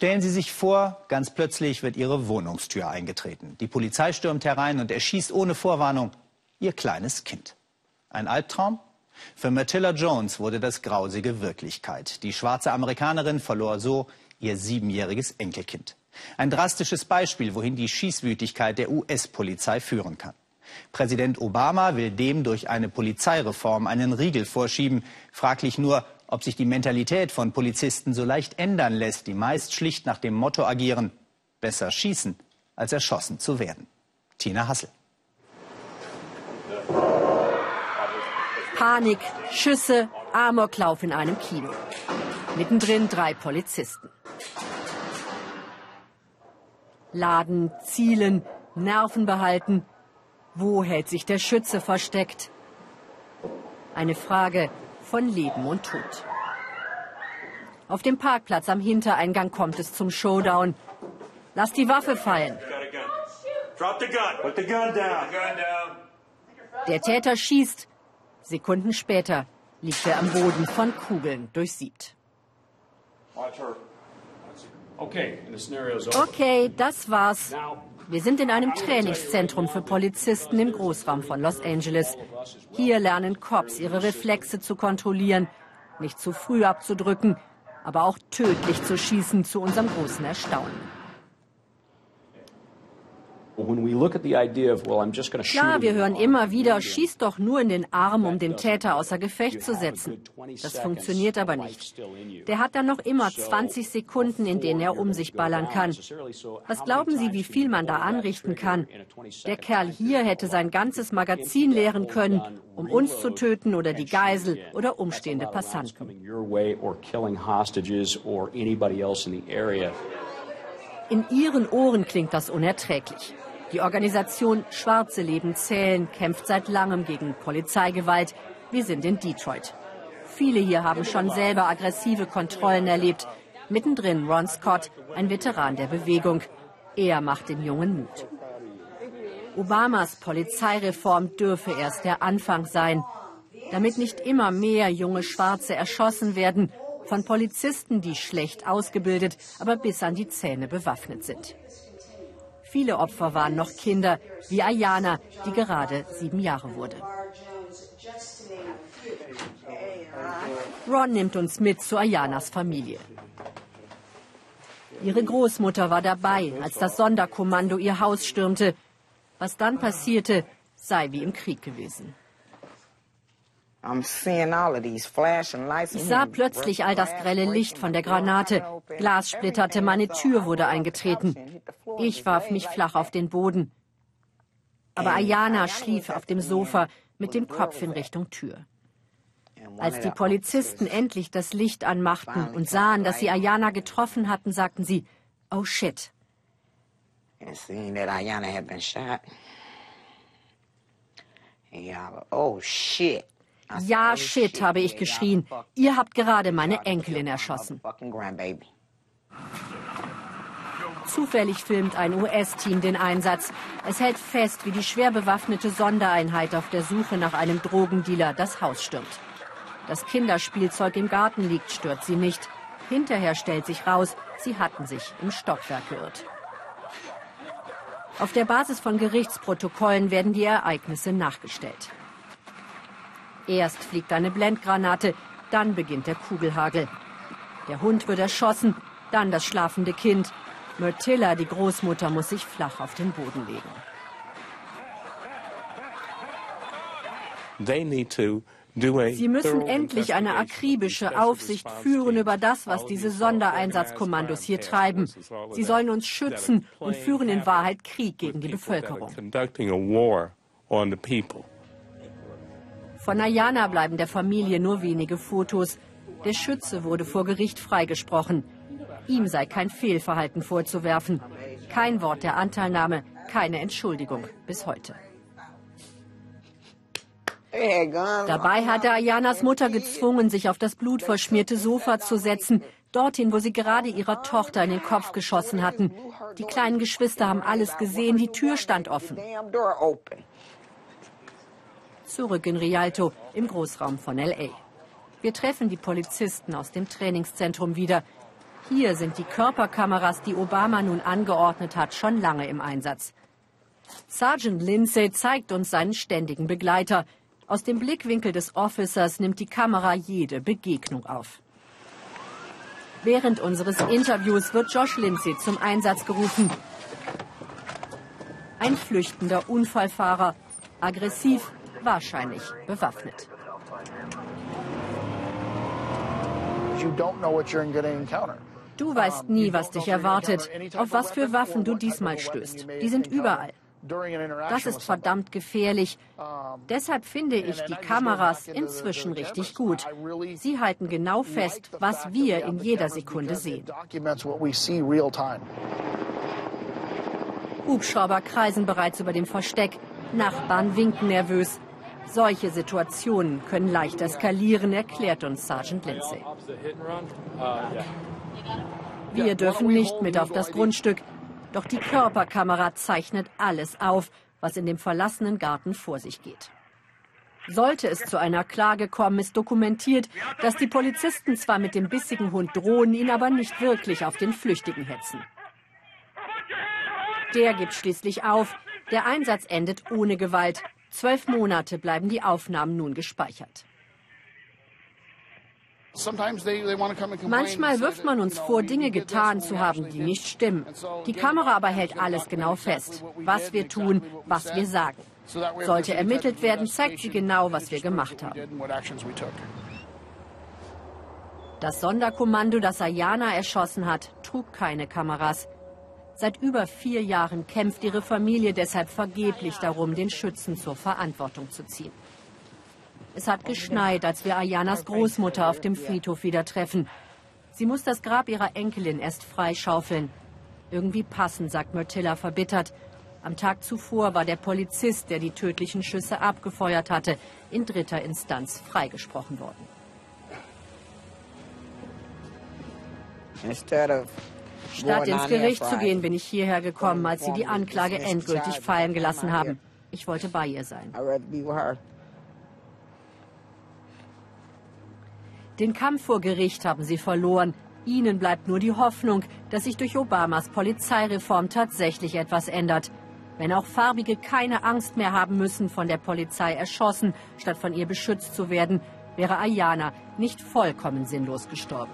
Stellen Sie sich vor, ganz plötzlich wird Ihre Wohnungstür eingetreten. Die Polizei stürmt herein und erschießt ohne Vorwarnung Ihr kleines Kind. Ein Albtraum? Für Matilda Jones wurde das Grausige Wirklichkeit. Die schwarze Amerikanerin verlor so ihr siebenjähriges Enkelkind. Ein drastisches Beispiel, wohin die Schießwütigkeit der US-Polizei führen kann. Präsident Obama will dem durch eine Polizeireform einen Riegel vorschieben. Fraglich nur, ob sich die Mentalität von Polizisten so leicht ändern lässt, die meist schlicht nach dem Motto agieren, besser schießen, als erschossen zu werden. Tina Hassel. Panik, Schüsse, Amoklauf in einem Kino. Mittendrin drei Polizisten. Laden, zielen, Nerven behalten. Wo hält sich der Schütze versteckt? Eine Frage, von Leben und Tod. Auf dem Parkplatz am Hintereingang kommt es zum Showdown. Lass die Waffe fallen. Der Täter schießt. Sekunden später liegt er am Boden von Kugeln durchsiebt. Okay, das war's. Wir sind in einem Trainingszentrum für Polizisten im Großraum von Los Angeles. Hier lernen Cops ihre Reflexe zu kontrollieren, nicht zu früh abzudrücken, aber auch tödlich zu schießen zu unserem großen Erstaunen. Klar, wir hören immer wieder, schieß doch nur in den Arm, um den Täter außer Gefecht zu setzen. Das funktioniert aber nicht. Der hat dann noch immer 20 Sekunden, in denen er um sich ballern kann. Was glauben Sie, wie viel man da anrichten kann? Der Kerl hier hätte sein ganzes Magazin leeren können, um uns zu töten oder die Geisel oder umstehende Passanten. In Ihren Ohren klingt das unerträglich. Die Organisation Schwarze Leben zählen kämpft seit langem gegen Polizeigewalt. Wir sind in Detroit. Viele hier haben schon selber aggressive Kontrollen erlebt. Mittendrin Ron Scott, ein Veteran der Bewegung. Er macht den Jungen Mut. Obamas Polizeireform dürfe erst der Anfang sein, damit nicht immer mehr junge Schwarze erschossen werden von Polizisten, die schlecht ausgebildet, aber bis an die Zähne bewaffnet sind. Viele Opfer waren noch Kinder, wie Ayana, die gerade sieben Jahre wurde. Ron nimmt uns mit zu Ayanas Familie. Ihre Großmutter war dabei, als das Sonderkommando ihr Haus stürmte. Was dann passierte, sei wie im Krieg gewesen. Ich sah plötzlich all das grelle Licht von der Granate. Glas splitterte, meine Tür wurde eingetreten. Ich warf mich flach auf den Boden. Aber Ayana schlief auf dem Sofa mit dem Kopf in Richtung Tür. Als die Polizisten endlich das Licht anmachten und sahen, dass sie Ayana getroffen hatten, sagten sie, oh shit. Oh shit. Ja, shit, habe ich geschrien. Ihr habt gerade meine Enkelin erschossen. Zufällig filmt ein US-Team den Einsatz. Es hält fest, wie die schwer bewaffnete Sondereinheit auf der Suche nach einem Drogendealer das Haus stürmt. Das Kinderspielzeug im Garten liegt, stört sie nicht. Hinterher stellt sich raus, sie hatten sich im Stockwerk geirrt. Auf der Basis von Gerichtsprotokollen werden die Ereignisse nachgestellt. Erst fliegt eine Blendgranate, dann beginnt der Kugelhagel. Der Hund wird erschossen, dann das schlafende Kind. Myrtilla, die Großmutter, muss sich flach auf den Boden legen. Sie müssen endlich eine akribische Aufsicht führen über das, was diese Sondereinsatzkommandos hier treiben. Sie sollen uns schützen und führen in Wahrheit Krieg gegen die Bevölkerung. Von Ayana bleiben der Familie nur wenige Fotos. Der Schütze wurde vor Gericht freigesprochen. Ihm sei kein Fehlverhalten vorzuwerfen. Kein Wort der Anteilnahme, keine Entschuldigung bis heute. Dabei hatte Ayanas Mutter gezwungen, sich auf das blutverschmierte Sofa zu setzen, dorthin, wo sie gerade ihrer Tochter in den Kopf geschossen hatten. Die kleinen Geschwister haben alles gesehen, die Tür stand offen zurück in Rialto im Großraum von LA. Wir treffen die Polizisten aus dem Trainingszentrum wieder. Hier sind die Körperkameras, die Obama nun angeordnet hat, schon lange im Einsatz. Sergeant Lindsay zeigt uns seinen ständigen Begleiter. Aus dem Blickwinkel des Officers nimmt die Kamera jede Begegnung auf. Während unseres Interviews wird Josh Lindsay zum Einsatz gerufen. Ein flüchtender Unfallfahrer, aggressiv, wahrscheinlich bewaffnet. Du weißt nie, was dich erwartet, auf was für Waffen du diesmal stößt. Die sind überall. Das ist verdammt gefährlich. Deshalb finde ich die Kameras inzwischen richtig gut. Sie halten genau fest, was wir in jeder Sekunde sehen. Hubschrauber kreisen bereits über dem Versteck. Nachbarn winken nervös. Solche Situationen können leicht eskalieren, erklärt uns Sergeant Lindsay. Wir dürfen nicht mit auf das Grundstück. Doch die Körperkamera zeichnet alles auf, was in dem verlassenen Garten vor sich geht. Sollte es zu einer Klage kommen, ist dokumentiert, dass die Polizisten zwar mit dem bissigen Hund drohen, ihn aber nicht wirklich auf den Flüchtigen hetzen. Der gibt schließlich auf. Der Einsatz endet ohne Gewalt. Zwölf Monate bleiben die Aufnahmen nun gespeichert. Manchmal wirft man uns vor, Dinge getan zu haben, die nicht stimmen. Die Kamera aber hält alles genau fest, was wir tun, was wir sagen. Sollte ermittelt werden, zeigt sie genau, was wir gemacht haben. Das Sonderkommando, das Ayana erschossen hat, trug keine Kameras. Seit über vier Jahren kämpft ihre Familie deshalb vergeblich darum, den Schützen zur Verantwortung zu ziehen. Es hat geschneit, als wir Ayanas Großmutter auf dem Friedhof wieder treffen. Sie muss das Grab ihrer Enkelin erst freischaufeln. Irgendwie passend, sagt Myrtilla verbittert. Am Tag zuvor war der Polizist, der die tödlichen Schüsse abgefeuert hatte, in dritter Instanz freigesprochen worden. Statt ins Gericht zu gehen, bin ich hierher gekommen, als sie die Anklage endgültig fallen gelassen haben. Ich wollte bei ihr sein. Den Kampf vor Gericht haben sie verloren. Ihnen bleibt nur die Hoffnung, dass sich durch Obamas Polizeireform tatsächlich etwas ändert. Wenn auch Farbige keine Angst mehr haben müssen, von der Polizei erschossen, statt von ihr beschützt zu werden, wäre Ayana nicht vollkommen sinnlos gestorben.